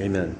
Amen.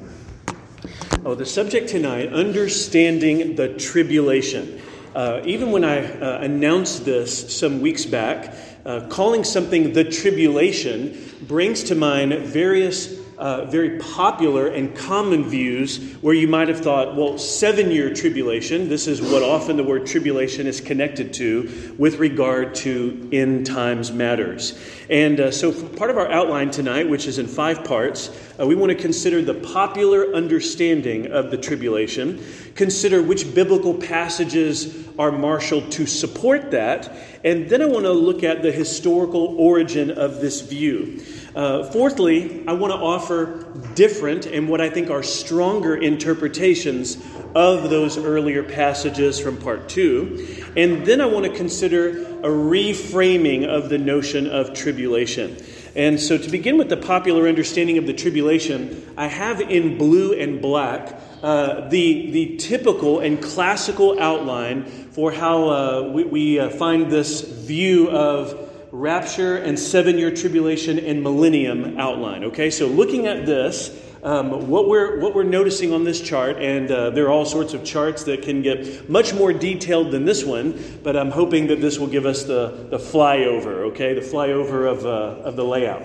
Oh, the subject tonight understanding the tribulation. Uh, even when I uh, announced this some weeks back, uh, calling something the tribulation brings to mind various uh, very popular and common views where you might have thought, well, seven year tribulation, this is what often the word tribulation is connected to with regard to end times matters. And uh, so, part of our outline tonight, which is in five parts, uh, we want to consider the popular understanding of the tribulation, consider which biblical passages are marshaled to support that, and then I want to look at the historical origin of this view. Uh, fourthly, I want to offer different and what I think are stronger interpretations of those earlier passages from part two. And then I want to consider a reframing of the notion of tribulation. And so, to begin with the popular understanding of the tribulation, I have in blue and black uh, the, the typical and classical outline for how uh, we, we uh, find this view of rapture and seven year tribulation and millennium outline. Okay, so looking at this, um, what, we're, what we're noticing on this chart, and uh, there are all sorts of charts that can get much more detailed than this one, but I'm hoping that this will give us the, the flyover, okay, the flyover of, uh, of the layout.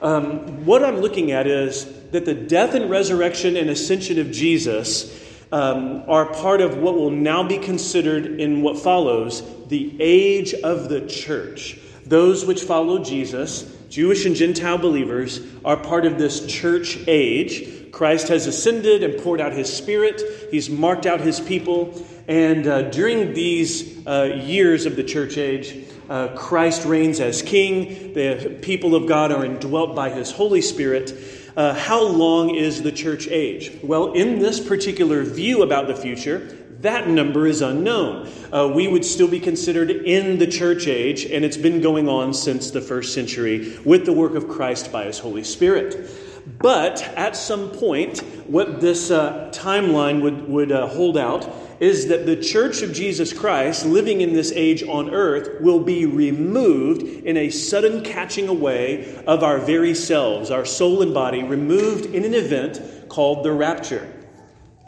Um, what I'm looking at is that the death and resurrection and ascension of Jesus um, are part of what will now be considered in what follows the age of the church. Those which follow Jesus, Jewish and Gentile believers, are part of this church age. Christ has ascended and poured out his Spirit, he's marked out his people. And uh, during these uh, years of the church age, uh, Christ reigns as king. The people of God are indwelt by his Holy Spirit. Uh, how long is the church age? Well, in this particular view about the future, that number is unknown. Uh, we would still be considered in the church age, and it's been going on since the first century with the work of Christ by his Holy Spirit. But at some point, what this uh, timeline would, would uh, hold out is that the church of Jesus Christ, living in this age on earth, will be removed in a sudden catching away of our very selves, our soul and body, removed in an event called the rapture.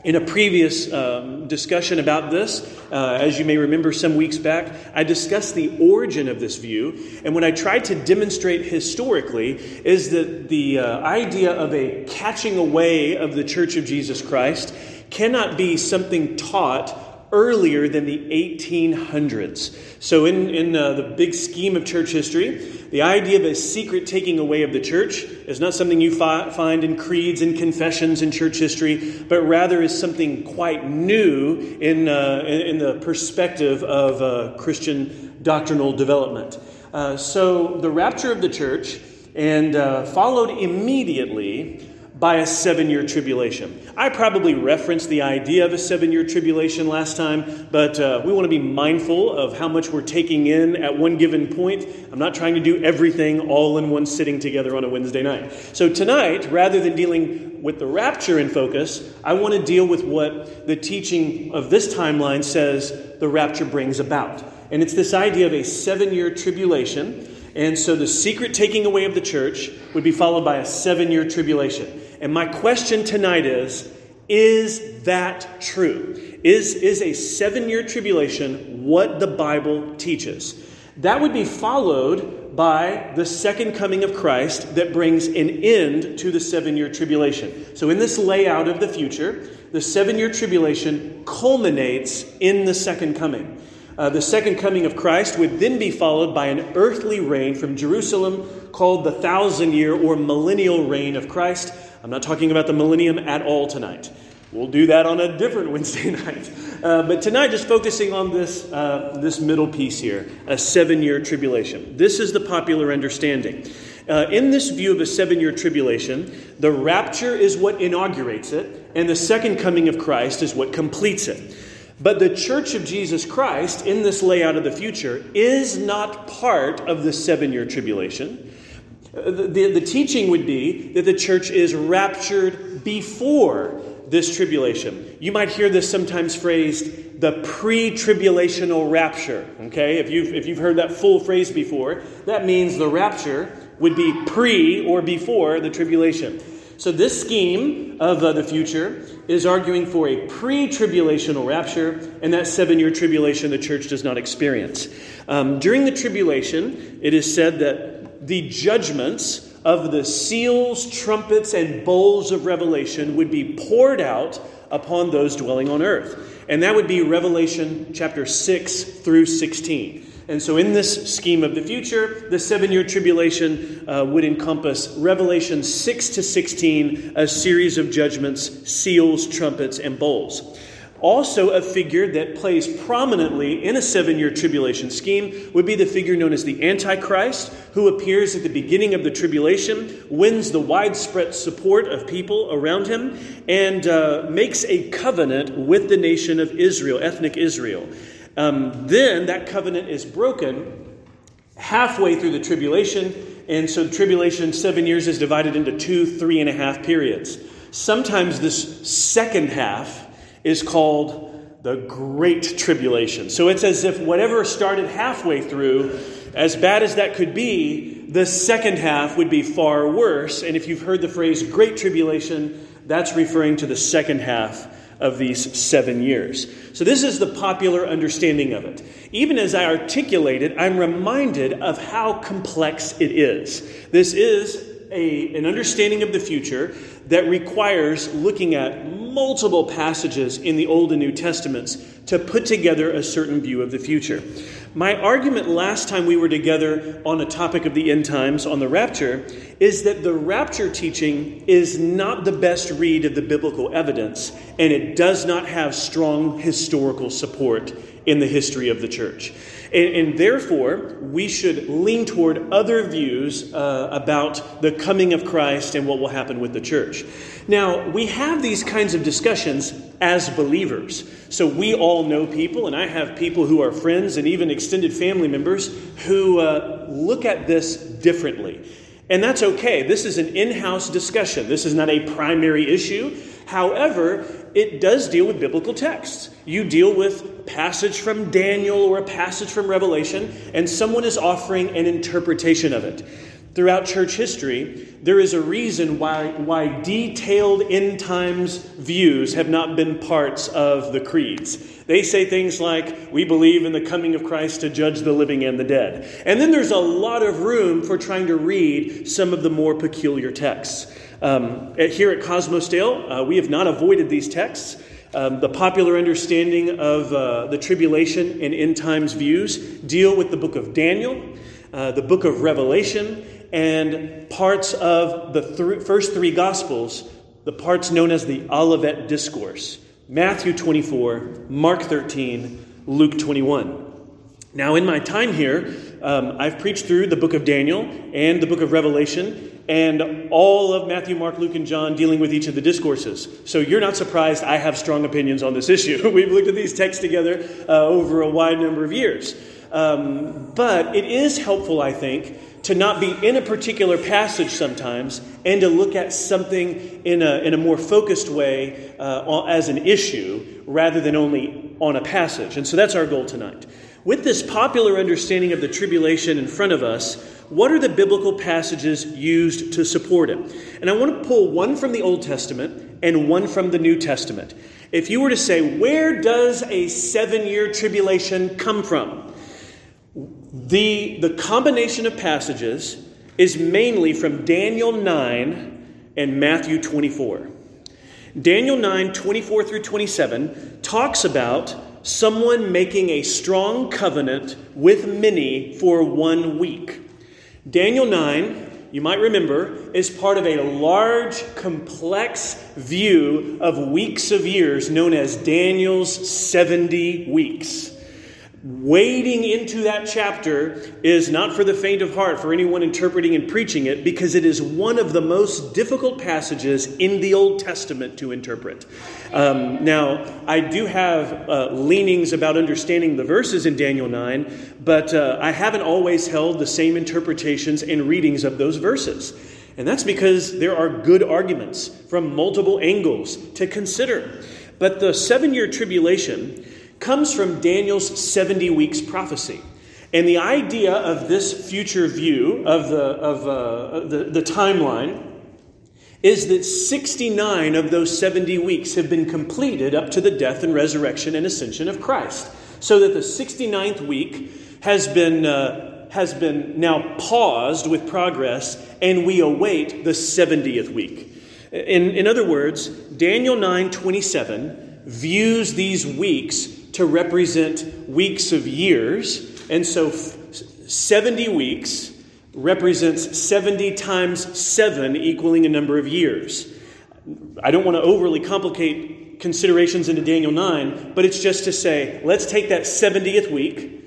In a previous um, discussion about this, uh, as you may remember some weeks back, I discussed the origin of this view. And what I tried to demonstrate historically is that the uh, idea of a catching away of the Church of Jesus Christ cannot be something taught earlier than the 1800s. So, in, in uh, the big scheme of church history, the idea of a secret taking away of the church is not something you fi- find in creeds and confessions in church history, but rather is something quite new in, uh, in, in, the perspective of uh, Christian doctrinal development. Uh, so, the rapture of the church, and uh, followed immediately by a seven year tribulation. I probably referenced the idea of a seven year tribulation last time, but uh, we want to be mindful of how much we're taking in at one given point. I'm not trying to do everything all in one sitting together on a Wednesday night. So tonight, rather than dealing with the rapture in focus, I want to deal with what the teaching of this timeline says the rapture brings about. And it's this idea of a seven year tribulation. And so the secret taking away of the church would be followed by a seven year tribulation. And my question tonight is Is that true? Is, is a seven year tribulation what the Bible teaches? That would be followed by the second coming of Christ that brings an end to the seven year tribulation. So, in this layout of the future, the seven year tribulation culminates in the second coming. Uh, the second coming of Christ would then be followed by an earthly reign from Jerusalem called the thousand year or millennial reign of Christ. I'm not talking about the millennium at all tonight. We'll do that on a different Wednesday night. Uh, but tonight, just focusing on this, uh, this middle piece here a seven year tribulation. This is the popular understanding. Uh, in this view of a seven year tribulation, the rapture is what inaugurates it, and the second coming of Christ is what completes it. But the church of Jesus Christ, in this layout of the future, is not part of the seven year tribulation. The, the, teaching would be that the church is raptured before this tribulation. You might hear this sometimes phrased the pre tribulational rapture. Okay, if you've, if you've heard that full phrase before, that means the rapture would be pre or before the tribulation. So, this scheme of uh, the future is arguing for a pre tribulational rapture, and that seven year tribulation the church does not experience. Um, during the tribulation, it is said that the judgments of the seals, trumpets, and bowls of Revelation would be poured out upon those dwelling on earth. And that would be Revelation chapter 6 through 16. And so, in this scheme of the future, the seven year tribulation uh, would encompass Revelation 6 to 16, a series of judgments, seals, trumpets, and bowls. Also, a figure that plays prominently in a seven year tribulation scheme would be the figure known as the Antichrist, who appears at the beginning of the tribulation, wins the widespread support of people around him, and uh, makes a covenant with the nation of Israel, ethnic Israel. Um, then that covenant is broken halfway through the tribulation, and so the tribulation, seven years, is divided into two, three and a half periods. Sometimes this second half is called the Great Tribulation. So it's as if whatever started halfway through, as bad as that could be, the second half would be far worse. And if you've heard the phrase Great Tribulation, that's referring to the second half of these seven years. So, this is the popular understanding of it. Even as I articulate it, I'm reminded of how complex it is. This is a, an understanding of the future that requires looking at multiple passages in the Old and New Testaments to put together a certain view of the future. My argument last time we were together on a topic of the end times, on the rapture, is that the rapture teaching is not the best read of the biblical evidence, and it does not have strong historical support in the history of the church. And, and therefore, we should lean toward other views uh, about the coming of Christ and what will happen with the church. Now, we have these kinds of discussions as believers. So we all know people, and I have people who are friends and even extended family members who uh, look at this differently. And that's okay. This is an in house discussion, this is not a primary issue. However, it does deal with biblical texts. You deal with passage from Daniel or a passage from Revelation, and someone is offering an interpretation of it throughout church history, there is a reason why, why detailed end times views have not been parts of the creeds. They say things like, We believe in the coming of Christ to judge the living and the dead. And then there's a lot of room for trying to read some of the more peculiar texts. Um, here at Cosmosdale, uh, we have not avoided these texts. Um, the popular understanding of uh, the tribulation and end times views deal with the book of Daniel, uh, the book of Revelation, and parts of the th- first three Gospels, the parts known as the Olivet Discourse Matthew 24, Mark 13, Luke 21. Now, in my time here, um, I've preached through the book of Daniel and the book of Revelation and all of Matthew, Mark, Luke, and John dealing with each of the discourses. So you're not surprised I have strong opinions on this issue. We've looked at these texts together uh, over a wide number of years. Um, but it is helpful, I think, to not be in a particular passage sometimes and to look at something in a, in a more focused way uh, as an issue rather than only on a passage. And so that's our goal tonight. With this popular understanding of the tribulation in front of us, what are the biblical passages used to support it? And I want to pull one from the Old Testament and one from the New Testament. If you were to say, where does a seven year tribulation come from? The, the combination of passages is mainly from Daniel 9 and Matthew 24. Daniel 9, 24 through 27 talks about someone making a strong covenant with many for one week. Daniel 9, you might remember, is part of a large, complex view of weeks of years known as Daniel's 70 weeks. Wading into that chapter is not for the faint of heart for anyone interpreting and preaching it because it is one of the most difficult passages in the Old Testament to interpret. Um, now, I do have uh, leanings about understanding the verses in Daniel 9, but uh, I haven't always held the same interpretations and readings of those verses. And that's because there are good arguments from multiple angles to consider. But the seven year tribulation comes from Daniel's 70 weeks prophecy. And the idea of this future view of the, of, uh, the, the timeline is that 69 of those 70 weeks have been completed up to the death and resurrection and ascension of Christ. So that the 69th week has been, uh, has been now paused with progress, and we await the 70th week. In, in other words, Daniel 9 27 views these weeks to represent weeks of years, and so 70 weeks represents 70 times 7, equaling a number of years. I don't want to overly complicate considerations into Daniel 9, but it's just to say, let's take that 70th week.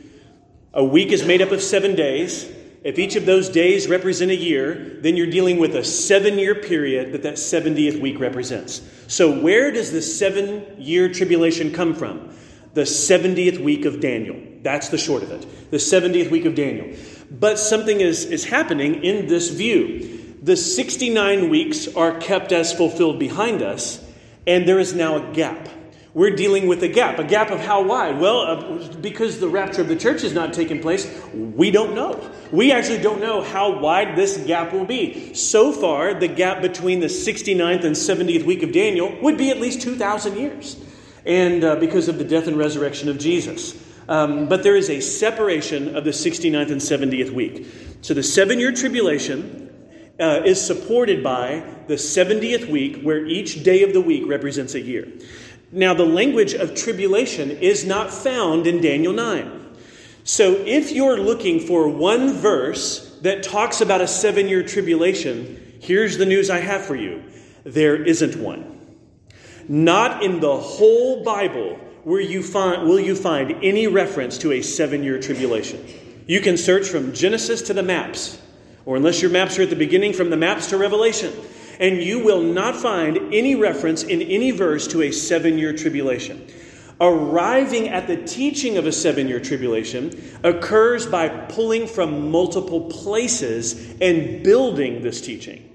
A week is made up of seven days. If each of those days represent a year, then you're dealing with a seven year period that that 70th week represents. So, where does the seven year tribulation come from? The 70th week of Daniel. That's the short of it. The 70th week of Daniel. But something is, is happening in this view. The 69 weeks are kept as fulfilled behind us, and there is now a gap. We're dealing with a gap. A gap of how wide? Well, uh, because the rapture of the church has not taken place, we don't know. We actually don't know how wide this gap will be. So far, the gap between the 69th and 70th week of Daniel would be at least 2,000 years. And uh, because of the death and resurrection of Jesus. Um, but there is a separation of the 69th and 70th week. So the seven year tribulation uh, is supported by the 70th week, where each day of the week represents a year. Now, the language of tribulation is not found in Daniel 9. So, if you're looking for one verse that talks about a seven year tribulation, here's the news I have for you there isn't one. Not in the whole Bible where you find, will you find any reference to a seven year tribulation. You can search from Genesis to the maps, or unless your maps are at the beginning, from the maps to Revelation, and you will not find any reference in any verse to a seven year tribulation. Arriving at the teaching of a seven year tribulation occurs by pulling from multiple places and building this teaching.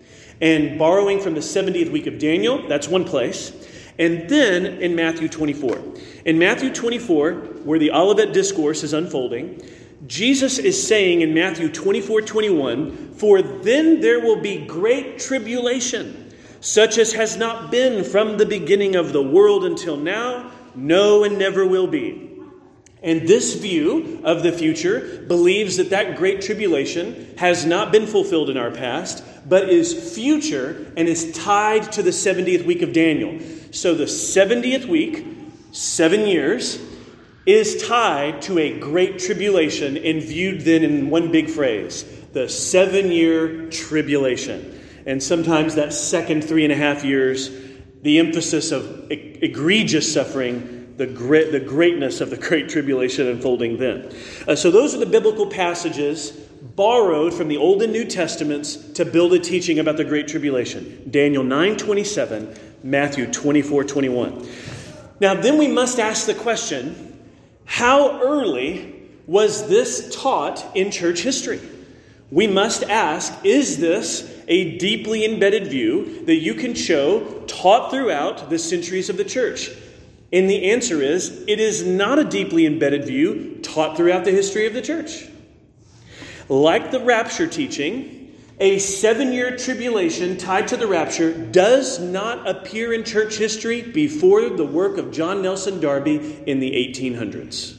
And borrowing from the 70th week of Daniel, that's one place. And then in Matthew 24. In Matthew 24, where the Olivet Discourse is unfolding, Jesus is saying in Matthew 24 21, For then there will be great tribulation, such as has not been from the beginning of the world until now, no, and never will be. And this view of the future believes that that great tribulation has not been fulfilled in our past, but is future and is tied to the 70th week of Daniel. So the 70th week seven years, is tied to a great tribulation and viewed then in one big phrase the seven year tribulation. And sometimes that second three and a half years, the emphasis of egregious suffering, the, the greatness of the great tribulation unfolding then. Uh, so, those are the biblical passages borrowed from the Old and New Testaments to build a teaching about the Great Tribulation. Daniel 9 27, Matthew 24 21. Now, then we must ask the question how early was this taught in church history? We must ask is this a deeply embedded view that you can show taught throughout the centuries of the church? And the answer is it is not a deeply embedded view taught throughout the history of the church. Like the rapture teaching, a seven year tribulation tied to the rapture does not appear in church history before the work of John Nelson Darby in the 1800s.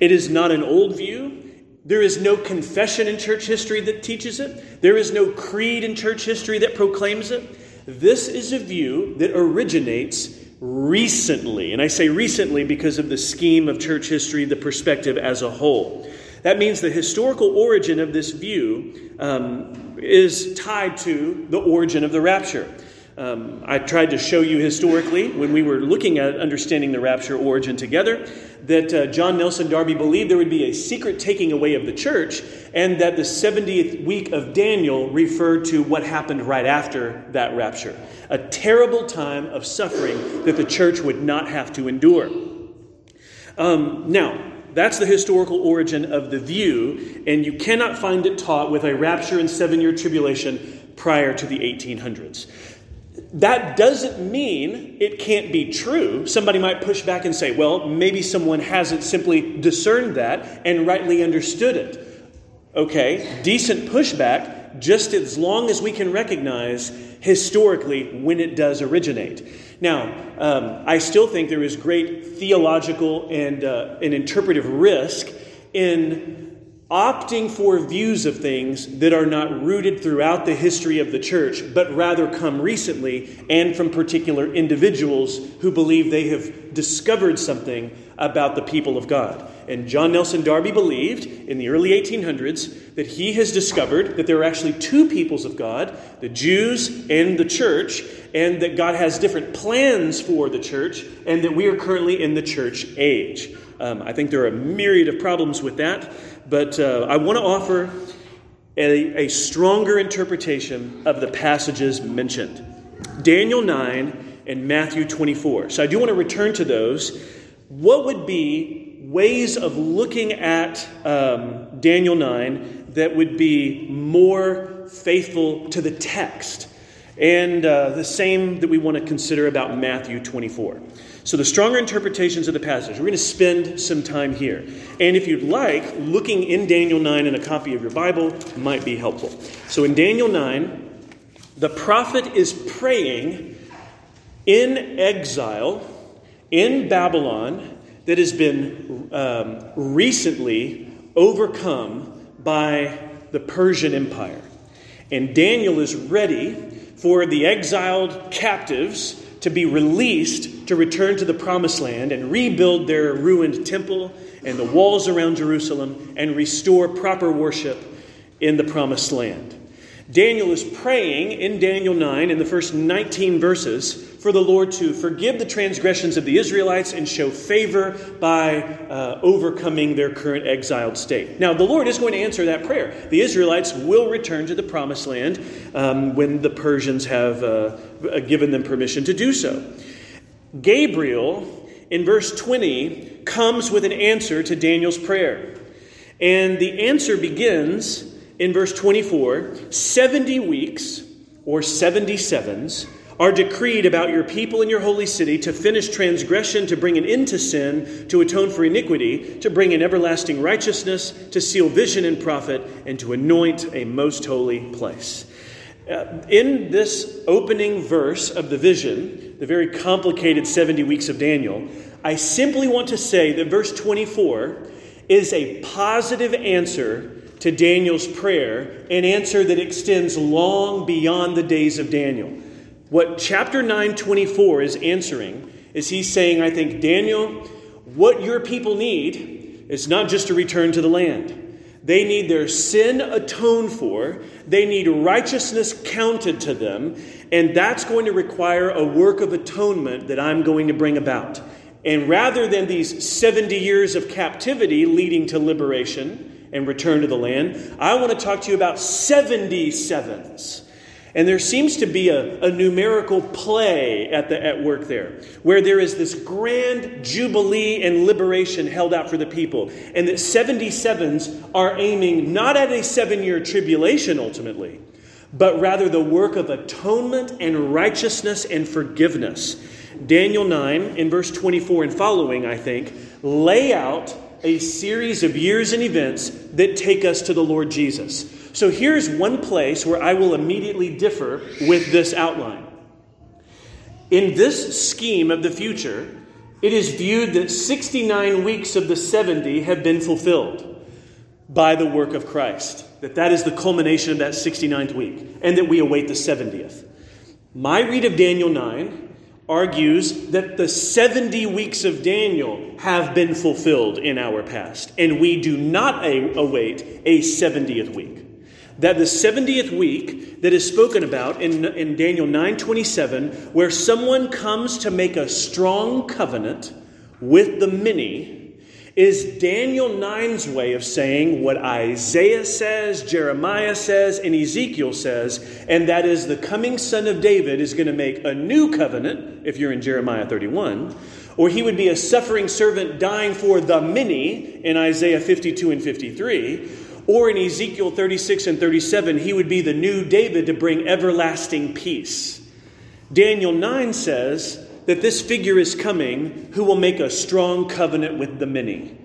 It is not an old view. There is no confession in church history that teaches it. There is no creed in church history that proclaims it. This is a view that originates recently. And I say recently because of the scheme of church history, the perspective as a whole. That means the historical origin of this view um, is tied to the origin of the rapture. Um, I tried to show you historically, when we were looking at understanding the rapture origin together, that uh, John Nelson Darby believed there would be a secret taking away of the church, and that the 70th week of Daniel referred to what happened right after that rapture. A terrible time of suffering that the church would not have to endure. Um, now, that's the historical origin of the view, and you cannot find it taught with a rapture and seven year tribulation prior to the 1800s. That doesn't mean it can't be true. Somebody might push back and say, well, maybe someone hasn't simply discerned that and rightly understood it. Okay, decent pushback, just as long as we can recognize historically when it does originate. Now, um, I still think there is great theological and, uh, and interpretive risk in opting for views of things that are not rooted throughout the history of the church, but rather come recently and from particular individuals who believe they have discovered something about the people of God. And John Nelson Darby believed in the early 1800s that he has discovered that there are actually two peoples of God, the Jews and the church, and that God has different plans for the church, and that we are currently in the church age. Um, I think there are a myriad of problems with that, but uh, I want to offer a, a stronger interpretation of the passages mentioned Daniel 9 and Matthew 24. So I do want to return to those. What would be ways of looking at um, Daniel 9 that would be more faithful to the text? And uh, the same that we want to consider about Matthew 24. So, the stronger interpretations of the passage, we're going to spend some time here. And if you'd like, looking in Daniel 9 in a copy of your Bible might be helpful. So, in Daniel 9, the prophet is praying in exile in Babylon that has been um, recently overcome by the Persian Empire. And Daniel is ready for the exiled captives to be released to return to the promised land and rebuild their ruined temple and the walls around Jerusalem and restore proper worship in the promised land. Daniel is praying in Daniel 9 in the first 19 verses for the Lord to forgive the transgressions of the Israelites and show favor by uh, overcoming their current exiled state. Now, the Lord is going to answer that prayer. The Israelites will return to the promised land um, when the Persians have uh, given them permission to do so. Gabriel, in verse 20, comes with an answer to Daniel's prayer. And the answer begins in verse 24 70 weeks or 77s are decreed about your people and your holy city to finish transgression, to bring an end to sin, to atone for iniquity, to bring in everlasting righteousness, to seal vision and prophet, and to anoint a most holy place. Uh, in this opening verse of the vision, the very complicated 70 weeks of Daniel, I simply want to say that verse 24 is a positive answer to Daniel's prayer, an answer that extends long beyond the days of Daniel. What chapter 924 is answering is he's saying, I think, Daniel, what your people need is not just a return to the land. They need their sin atoned for. They need righteousness counted to them. And that's going to require a work of atonement that I'm going to bring about. And rather than these 70 years of captivity leading to liberation, and return to the land. I want to talk to you about 77s. And there seems to be a, a numerical play at, the, at work there, where there is this grand jubilee and liberation held out for the people. And that 77s are aiming not at a seven year tribulation ultimately, but rather the work of atonement and righteousness and forgiveness. Daniel 9, in verse 24 and following, I think, lay out a series of years and events that take us to the Lord Jesus. So here's one place where I will immediately differ with this outline. In this scheme of the future, it is viewed that 69 weeks of the 70 have been fulfilled by the work of Christ. That that is the culmination of that 69th week, and that we await the 70th. My read of Daniel 9 argues that the 70 weeks of Daniel have been fulfilled in our past, and we do not await a 70th week. That the 70th week that is spoken about in, in Daniel 9:27, where someone comes to make a strong covenant with the many, is Daniel 9's way of saying what Isaiah says, Jeremiah says, and Ezekiel says, and that is the coming son of David is going to make a new covenant, if you're in Jeremiah 31, or he would be a suffering servant dying for the many in Isaiah 52 and 53. Or in Ezekiel 36 and 37, he would be the new David to bring everlasting peace. Daniel 9 says that this figure is coming who will make a strong covenant with the many.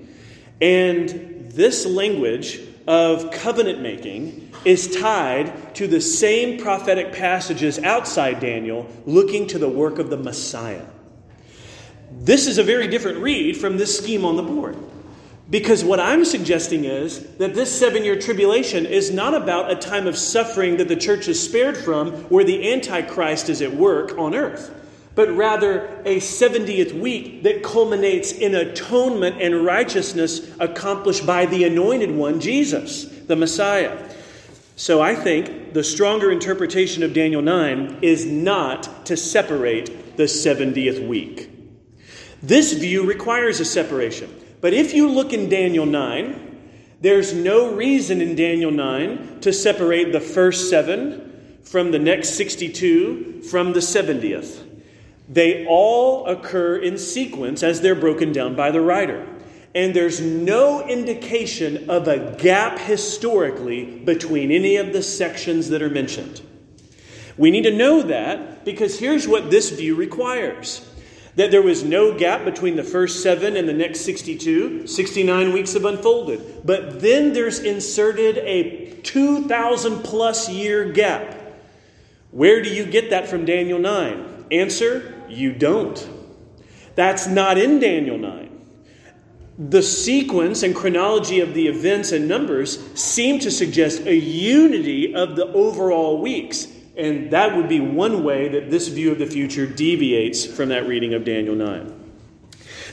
And this language of covenant making is tied to the same prophetic passages outside Daniel looking to the work of the Messiah. This is a very different read from this scheme on the board. Because what I'm suggesting is that this seven year tribulation is not about a time of suffering that the church is spared from where the Antichrist is at work on earth, but rather a 70th week that culminates in atonement and righteousness accomplished by the anointed one, Jesus, the Messiah. So I think the stronger interpretation of Daniel 9 is not to separate the 70th week. This view requires a separation. But if you look in Daniel 9, there's no reason in Daniel 9 to separate the first seven from the next 62 from the 70th. They all occur in sequence as they're broken down by the writer. And there's no indication of a gap historically between any of the sections that are mentioned. We need to know that because here's what this view requires that there was no gap between the first seven and the next 62. 69 weeks have unfolded. But then there's inserted a 2,000 plus year gap. Where do you get that from Daniel 9? Answer you don't. That's not in Daniel 9. The sequence and chronology of the events and numbers seem to suggest a unity of the overall weeks. And that would be one way that this view of the future deviates from that reading of Daniel 9.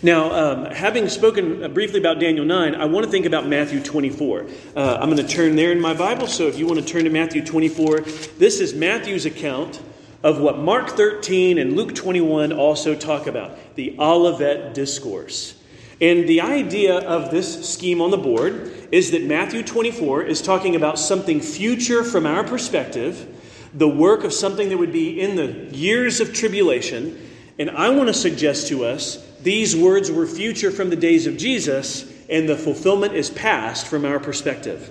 Now, um, having spoken briefly about Daniel 9, I want to think about Matthew 24. Uh, I'm going to turn there in my Bible, so if you want to turn to Matthew 24, this is Matthew's account of what Mark 13 and Luke 21 also talk about the Olivet Discourse. And the idea of this scheme on the board is that Matthew 24 is talking about something future from our perspective the work of something that would be in the years of tribulation. And I want to suggest to us these words were future from the days of Jesus, and the fulfillment is past from our perspective.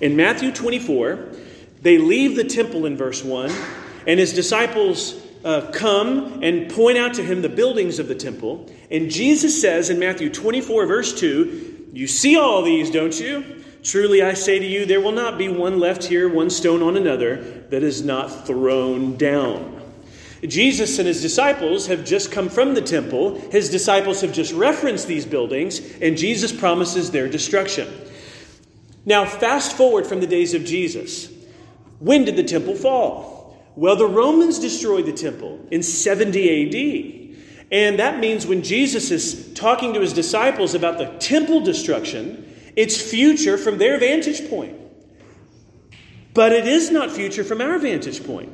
In Matthew 24, they leave the temple in verse 1, and his disciples uh, come and point out to him the buildings of the temple. And Jesus says in Matthew 24, verse 2, You see all these, don't you? Truly I say to you, there will not be one left here, one stone on another, that is not thrown down. Jesus and his disciples have just come from the temple. His disciples have just referenced these buildings, and Jesus promises their destruction. Now, fast forward from the days of Jesus. When did the temple fall? Well, the Romans destroyed the temple in 70 AD. And that means when Jesus is talking to his disciples about the temple destruction, it's future from their vantage point. But it is not future from our vantage point.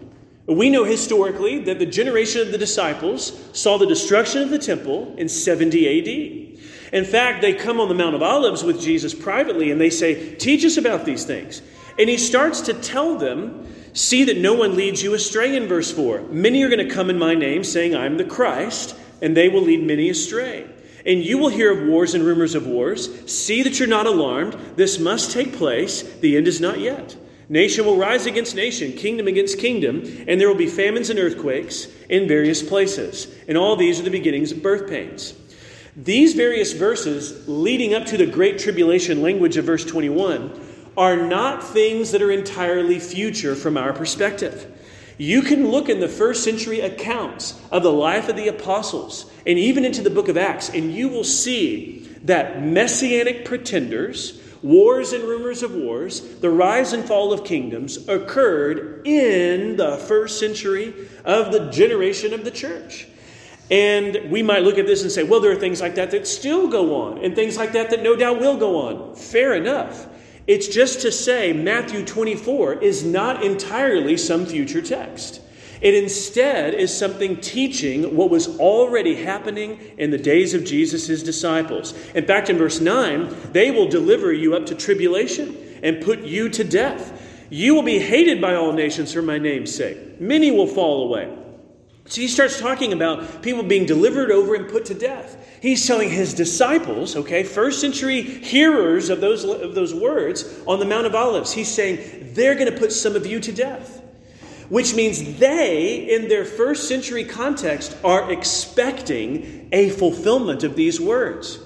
We know historically that the generation of the disciples saw the destruction of the temple in 70 AD. In fact, they come on the Mount of Olives with Jesus privately and they say, Teach us about these things. And he starts to tell them, See that no one leads you astray in verse 4. Many are going to come in my name, saying, I'm the Christ, and they will lead many astray. And you will hear of wars and rumors of wars. See that you're not alarmed. This must take place. The end is not yet. Nation will rise against nation, kingdom against kingdom, and there will be famines and earthquakes in various places. And all these are the beginnings of birth pains. These various verses leading up to the great tribulation language of verse 21 are not things that are entirely future from our perspective. You can look in the first century accounts of the life of the apostles and even into the book of Acts, and you will see that messianic pretenders, wars and rumors of wars, the rise and fall of kingdoms occurred in the first century of the generation of the church. And we might look at this and say, well, there are things like that that still go on, and things like that that no doubt will go on. Fair enough. It's just to say Matthew 24 is not entirely some future text. It instead is something teaching what was already happening in the days of Jesus' disciples. In fact, in verse 9, they will deliver you up to tribulation and put you to death. You will be hated by all nations for my name's sake. Many will fall away. So he starts talking about people being delivered over and put to death. He's telling his disciples, okay, first century hearers of those, of those words on the Mount of Olives, he's saying they're going to put some of you to death. Which means they, in their first century context, are expecting a fulfillment of these words.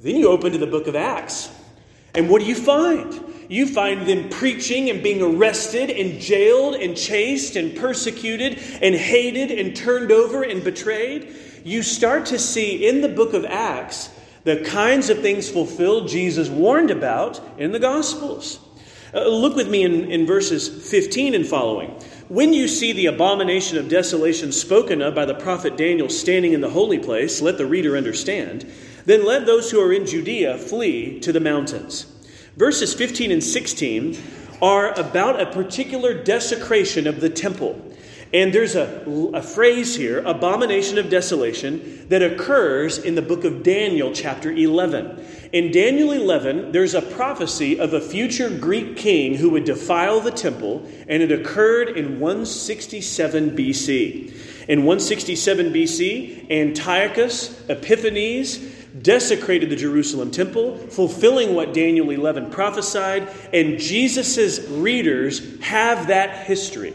Then you open to the book of Acts, and what do you find? You find them preaching and being arrested and jailed and chased and persecuted and hated and turned over and betrayed. You start to see in the book of Acts the kinds of things fulfilled Jesus warned about in the Gospels. Uh, look with me in, in verses 15 and following. When you see the abomination of desolation spoken of by the prophet Daniel standing in the holy place, let the reader understand. Then let those who are in Judea flee to the mountains. Verses 15 and 16 are about a particular desecration of the temple. And there's a, a phrase here, abomination of desolation, that occurs in the book of Daniel, chapter 11. In Daniel 11, there's a prophecy of a future Greek king who would defile the temple, and it occurred in 167 BC. In 167 BC, Antiochus Epiphanes desecrated the Jerusalem temple, fulfilling what Daniel 11 prophesied, and Jesus' readers have that history.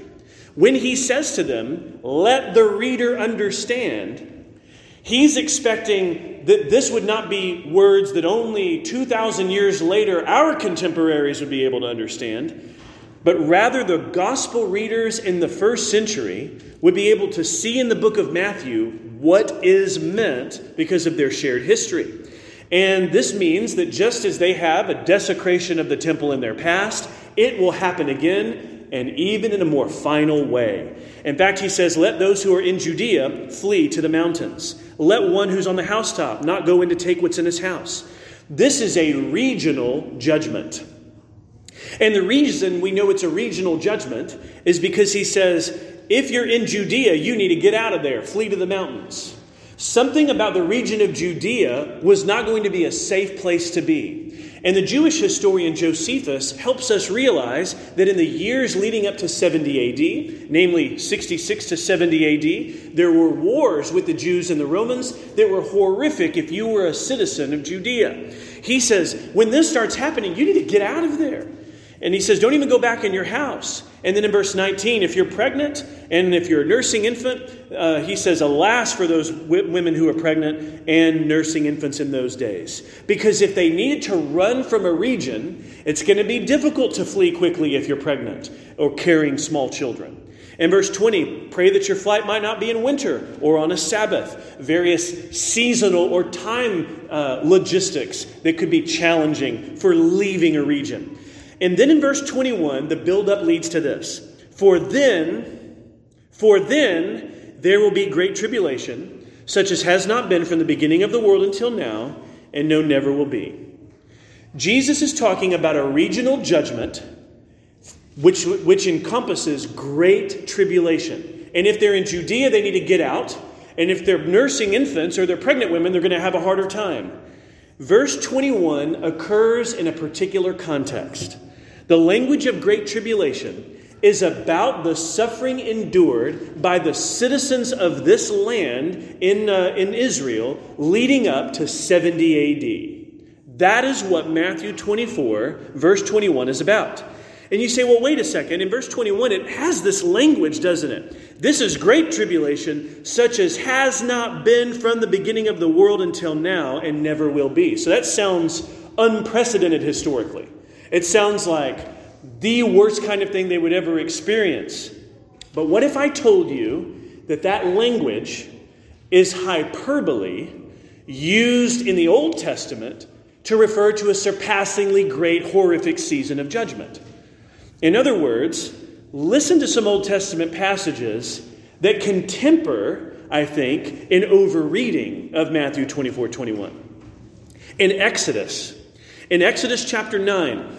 When he says to them, Let the reader understand, he's expecting that this would not be words that only 2,000 years later our contemporaries would be able to understand, but rather the gospel readers in the first century would be able to see in the book of Matthew what is meant because of their shared history. And this means that just as they have a desecration of the temple in their past, it will happen again and even in a more final way. In fact, he says, Let those who are in Judea flee to the mountains. Let one who's on the housetop not go in to take what's in his house. This is a regional judgment. And the reason we know it's a regional judgment is because he says, if you're in Judea, you need to get out of there, flee to the mountains. Something about the region of Judea was not going to be a safe place to be. And the Jewish historian Josephus helps us realize that in the years leading up to 70 AD, namely 66 to 70 AD, there were wars with the Jews and the Romans that were horrific if you were a citizen of Judea. He says, when this starts happening, you need to get out of there. And he says, don't even go back in your house. And then in verse 19, if you're pregnant and if you're a nursing infant, uh, he says, Alas for those w- women who are pregnant and nursing infants in those days. Because if they needed to run from a region, it's going to be difficult to flee quickly if you're pregnant or carrying small children. In verse 20, pray that your flight might not be in winter or on a Sabbath, various seasonal or time uh, logistics that could be challenging for leaving a region. And then in verse 21, the buildup leads to this For then, for then there will be great tribulation, such as has not been from the beginning of the world until now, and no, never will be. Jesus is talking about a regional judgment which, which encompasses great tribulation. And if they're in Judea, they need to get out. And if they're nursing infants or they're pregnant women, they're going to have a harder time. Verse 21 occurs in a particular context. The language of great tribulation is about the suffering endured by the citizens of this land in, uh, in Israel leading up to 70 AD. That is what Matthew 24, verse 21 is about. And you say, well, wait a second. In verse 21, it has this language, doesn't it? This is great tribulation, such as has not been from the beginning of the world until now and never will be. So that sounds unprecedented historically. It sounds like the worst kind of thing they would ever experience. But what if I told you that that language is hyperbole used in the Old Testament to refer to a surpassingly great, horrific season of judgment? In other words, listen to some Old Testament passages that can temper, I think, an overreading of Matthew 24 21. In Exodus, in Exodus chapter 9,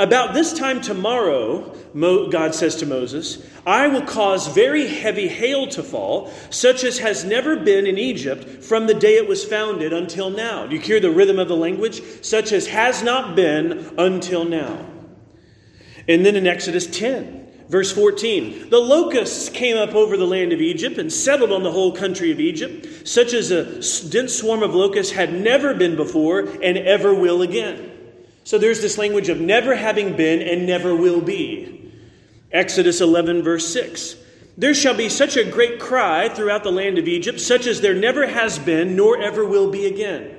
about this time tomorrow, God says to Moses, I will cause very heavy hail to fall, such as has never been in Egypt from the day it was founded until now. Do you hear the rhythm of the language? Such as has not been until now. And then in Exodus 10, verse 14, the locusts came up over the land of Egypt and settled on the whole country of Egypt, such as a dense swarm of locusts had never been before and ever will again. So there's this language of never having been and never will be. Exodus 11, verse 6. There shall be such a great cry throughout the land of Egypt, such as there never has been, nor ever will be again.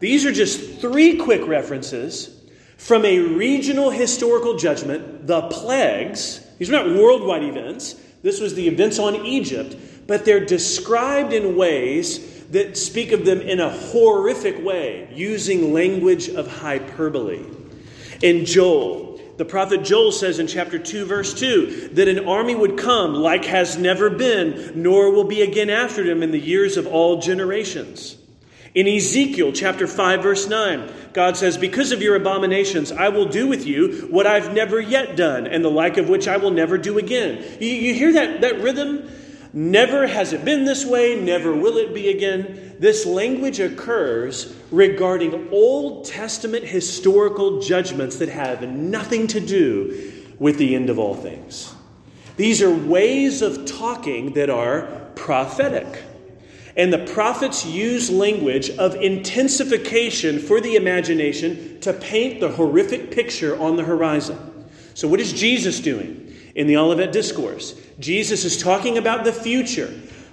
These are just three quick references from a regional historical judgment, the plagues, these are not worldwide events, this was the events on Egypt, but they're described in ways that speak of them in a horrific way, using language of hyperbole. In Joel, the prophet Joel says in chapter 2, verse 2, that an army would come like has never been, nor will be again after them in the years of all generations. In Ezekiel chapter 5, verse 9, God says, Because of your abominations, I will do with you what I've never yet done, and the like of which I will never do again. You, you hear that, that rhythm? Never has it been this way, never will it be again. This language occurs regarding Old Testament historical judgments that have nothing to do with the end of all things. These are ways of talking that are prophetic. And the prophets use language of intensification for the imagination to paint the horrific picture on the horizon. So, what is Jesus doing in the Olivet Discourse? Jesus is talking about the future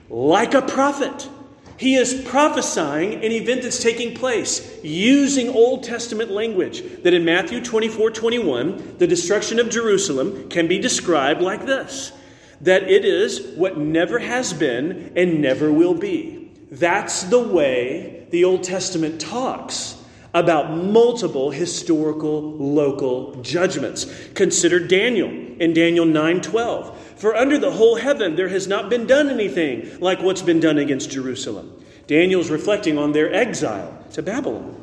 like a prophet. He is prophesying an event that's taking place using Old Testament language that in Matthew 24 21, the destruction of Jerusalem can be described like this that it is what never has been and never will be. That's the way the Old Testament talks about multiple historical local judgments. Consider Daniel in Daniel 9:12. For under the whole heaven there has not been done anything like what's been done against Jerusalem. Daniel's reflecting on their exile to Babylon.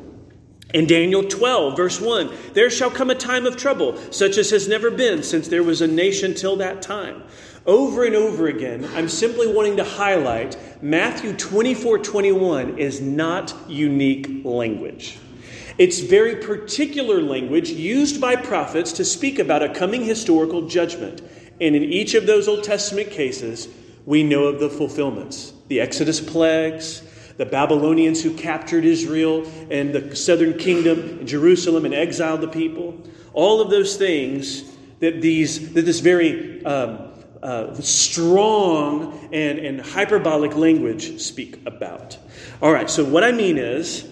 In Daniel 12, verse 1, there shall come a time of trouble, such as has never been since there was a nation till that time. Over and over again, I'm simply wanting to highlight Matthew 24 21 is not unique language. It's very particular language used by prophets to speak about a coming historical judgment. And in each of those Old Testament cases, we know of the fulfillments the Exodus plagues, the Babylonians who captured Israel and the southern kingdom, and Jerusalem, and exiled the people. All of those things that, these, that this very um, uh, strong and, and hyperbolic language speak about. All right, so what I mean is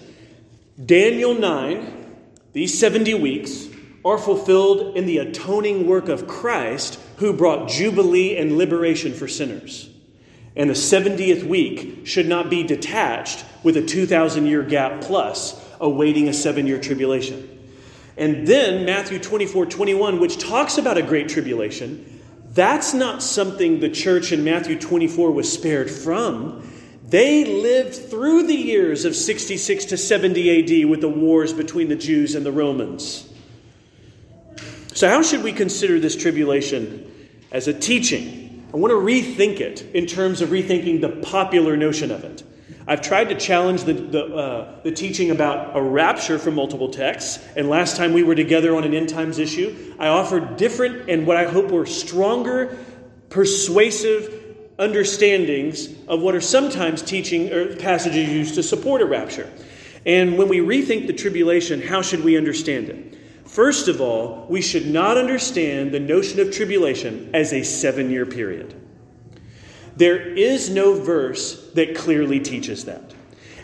Daniel 9, these 70 weeks, are fulfilled in the atoning work of Christ who brought jubilee and liberation for sinners. And the 70th week should not be detached with a 2,000 year gap plus awaiting a seven year tribulation. And then Matthew 24 21, which talks about a great tribulation, that's not something the church in Matthew 24 was spared from. They lived through the years of 66 to 70 AD with the wars between the Jews and the Romans. So, how should we consider this tribulation as a teaching? I want to rethink it in terms of rethinking the popular notion of it. I've tried to challenge the, the, uh, the teaching about a rapture from multiple texts. And last time we were together on an end times issue, I offered different and what I hope were stronger, persuasive understandings of what are sometimes teaching or passages used to support a rapture. And when we rethink the tribulation, how should we understand it? First of all, we should not understand the notion of tribulation as a seven year period. There is no verse that clearly teaches that.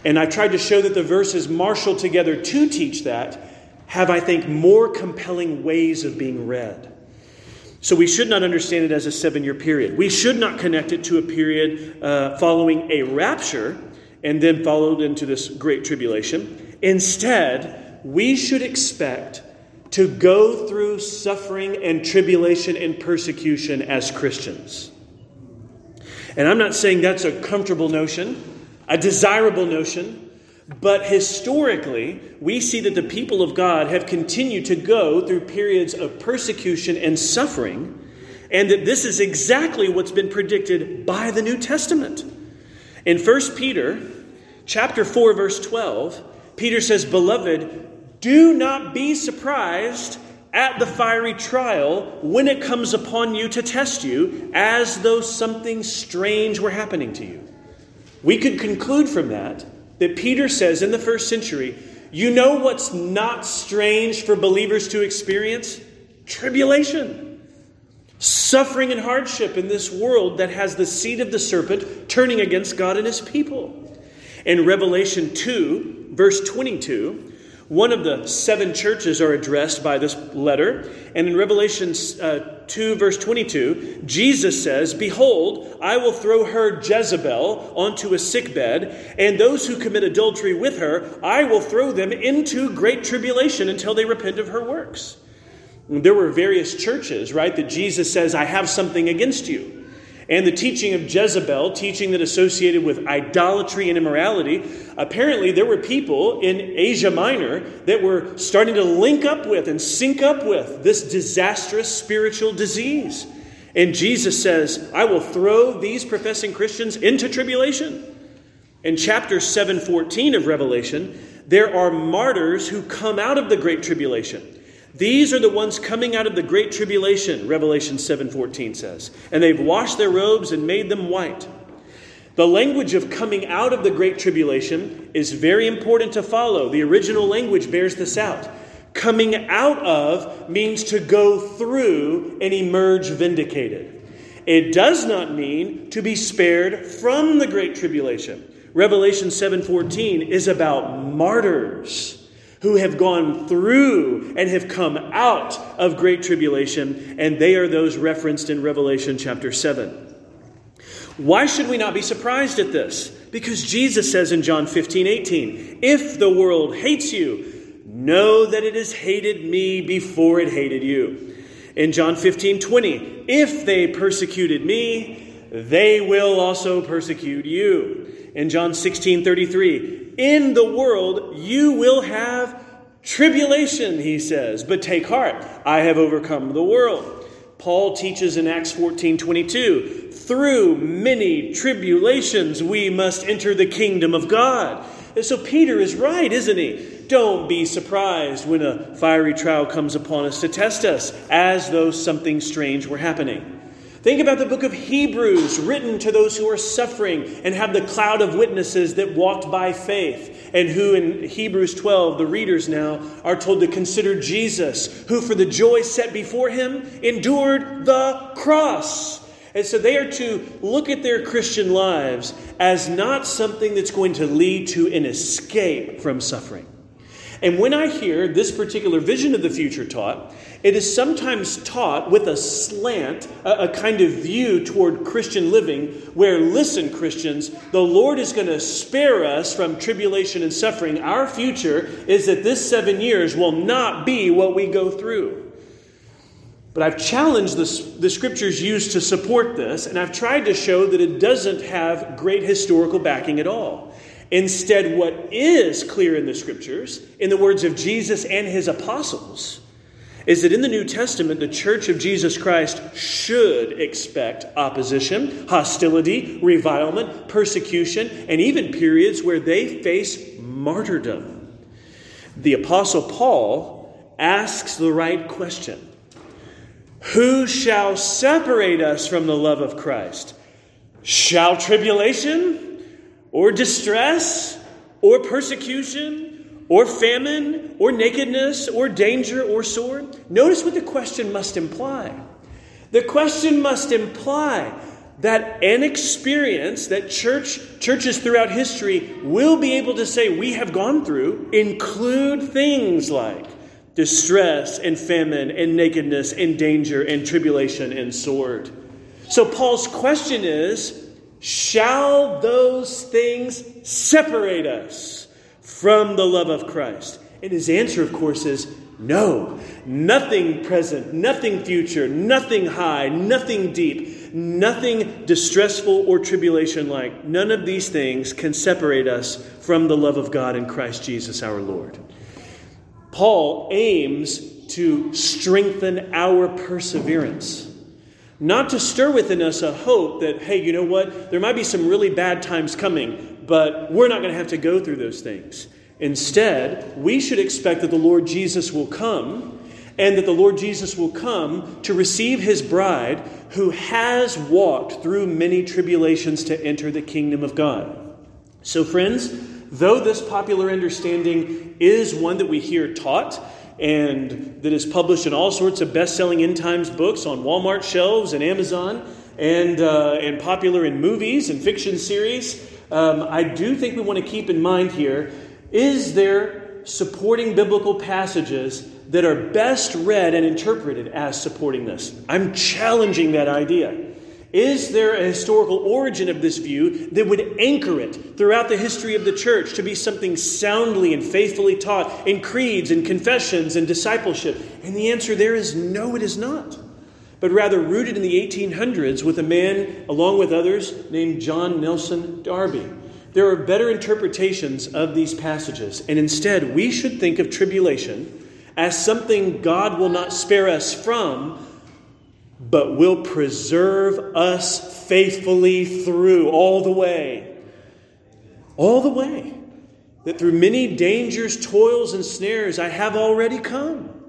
And I've tried to show that the verses marshaled together to teach that have, I think, more compelling ways of being read. So we should not understand it as a seven year period. We should not connect it to a period uh, following a rapture and then followed into this great tribulation. Instead, we should expect to go through suffering and tribulation and persecution as Christians. And I'm not saying that's a comfortable notion, a desirable notion, but historically, we see that the people of God have continued to go through periods of persecution and suffering, and that this is exactly what's been predicted by the New Testament. In 1 Peter chapter 4 verse 12, Peter says, "Beloved, do not be surprised at the fiery trial when it comes upon you to test you, as though something strange were happening to you. We could conclude from that that Peter says in the first century, you know what's not strange for believers to experience? Tribulation. Suffering and hardship in this world that has the seed of the serpent turning against God and his people. In Revelation 2, verse 22, One of the seven churches are addressed by this letter. And in Revelation uh, 2, verse 22, Jesus says, Behold, I will throw her Jezebel onto a sickbed, and those who commit adultery with her, I will throw them into great tribulation until they repent of her works. There were various churches, right, that Jesus says, I have something against you and the teaching of Jezebel, teaching that associated with idolatry and immorality, apparently there were people in Asia Minor that were starting to link up with and sync up with this disastrous spiritual disease. And Jesus says, I will throw these professing Christians into tribulation. In chapter 714 of Revelation, there are martyrs who come out of the great tribulation. These are the ones coming out of the great tribulation, Revelation 7:14 says. And they've washed their robes and made them white. The language of coming out of the great tribulation is very important to follow. The original language bears this out. Coming out of means to go through and emerge vindicated. It does not mean to be spared from the great tribulation. Revelation 7:14 is about martyrs who have gone through and have come out of great tribulation, and they are those referenced in Revelation chapter 7. Why should we not be surprised at this? Because Jesus says in John 15, 18, If the world hates you, know that it has hated me before it hated you. In John 15, 20, If they persecuted me, they will also persecute you. In John 16, 33, in the world you will have tribulation, he says, but take heart, I have overcome the world. Paul teaches in Acts 14 22, through many tribulations we must enter the kingdom of God. And so Peter is right, isn't he? Don't be surprised when a fiery trial comes upon us to test us, as though something strange were happening. Think about the book of Hebrews, written to those who are suffering and have the cloud of witnesses that walked by faith, and who in Hebrews 12, the readers now, are told to consider Jesus, who for the joy set before him endured the cross. And so they are to look at their Christian lives as not something that's going to lead to an escape from suffering. And when I hear this particular vision of the future taught, it is sometimes taught with a slant, a, a, kind of view toward Christian living, where, listen, Christians, the Lord is going to spare us from tribulation and suffering. Our future is that this seven years will not be what we go through. But I've challenged the, the scriptures used to support this, and I've tried to show that it doesn't have great historical backing at all. Instead, what is clear in the scriptures, in the words of Jesus and his apostles, is that in the New Testament, the church of Jesus Christ should expect opposition, hostility, revilement, persecution, and even periods where they face martyrdom. The Apostle Paul asks the right question Who shall separate us from the love of Christ? Shall tribulation? or distress or persecution or famine or nakedness or danger or sword? Notice what the question must imply. The question must imply that an experience that church churches throughout history will be able to say we have gone through include things like distress and famine and nakedness and danger and tribulation and sword. So Paul's question is Shall those things separate us from the love of Christ? And his answer, of course, is no. Nothing present, nothing future, nothing high, nothing deep, nothing distressful or tribulation like. None of these things can separate us from the love of God in Christ Jesus our Lord. Paul aims to strengthen our perseverance. Not to stir within us a hope that, hey, you know what? There might be some really bad times coming, but we're not going to have to go through those things. Instead, we should expect that the Lord Jesus will come and that the Lord Jesus will come to receive his bride who has walked through many tribulations to enter the kingdom of God. So, friends, though this popular understanding is one that we hear taught, and that is published in all sorts of best selling end times books on Walmart shelves and Amazon and, uh, and popular in movies and fiction series. Um, I do think we want to keep in mind here is there supporting biblical passages that are best read and interpreted as supporting this? I'm challenging that idea. Is there a historical origin of this view that would anchor it throughout the history of the church to be something soundly and faithfully taught in creeds and confessions and discipleship? And the answer there is no, it is not. But rather rooted in the 1800s with a man, along with others, named John Nelson Darby. There are better interpretations of these passages, and instead we should think of tribulation as something God will not spare us from but will preserve us faithfully through all the way. All the way. That through many dangers, toils, and snares I have already come.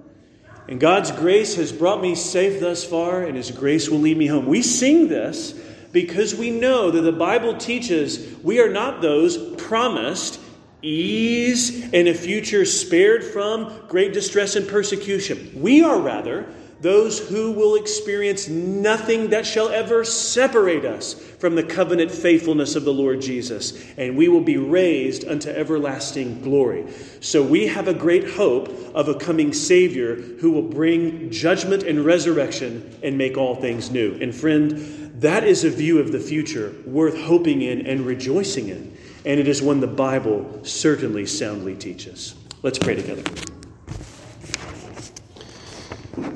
And God's grace has brought me safe thus far, and His grace will lead me home. We sing this because we know that the Bible teaches we are not those promised ease and a future spared from great distress and persecution. We are rather those who will experience nothing that shall ever separate us from the covenant faithfulness of the Lord Jesus, and we will be raised unto everlasting glory. So we have a great hope of a coming Savior who will bring judgment and resurrection and make all things new. And friend, that is a view of the future worth hoping in and rejoicing in, and it is one the Bible certainly soundly teaches. Let's pray together.